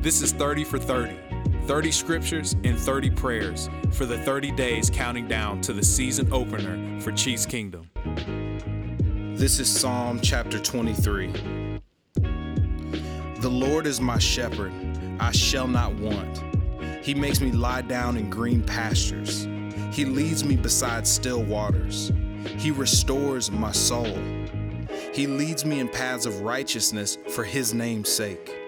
This is 30 for 30 30 scriptures and 30 prayers for the 30 days counting down to the season opener for Chiefs Kingdom. This is Psalm chapter 23. The Lord is my shepherd, I shall not want. He makes me lie down in green pastures. He leads me beside still waters. He restores my soul. He leads me in paths of righteousness for his name's sake.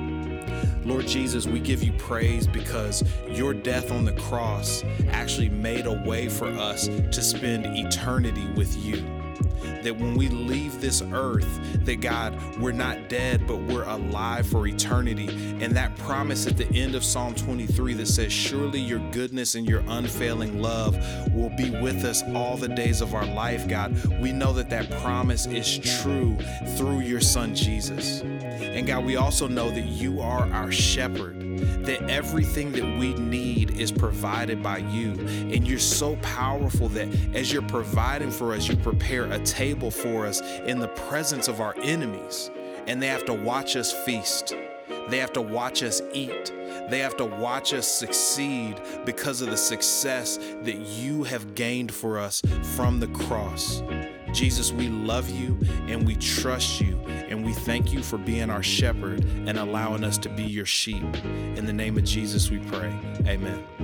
Lord Jesus, we give you praise because your death on the cross actually made a way for us to spend eternity with you that when we leave this earth, that God, we're not dead, but we're alive for eternity. And that promise at the end of Psalm 23 that says, Surely your goodness and your unfailing love will be with us all the days of our life, God. We know that that promise is true through your Son, Jesus. And God, we also know that you are our shepherd that everything that we need is provided by you. And you're so powerful that as you're providing for us, you prepare a table for us in the presence of our enemies. And they have to watch us feast, they have to watch us eat. They have to watch us succeed because of the success that you have gained for us from the cross. Jesus, we love you and we trust you, and we thank you for being our shepherd and allowing us to be your sheep. In the name of Jesus, we pray. Amen.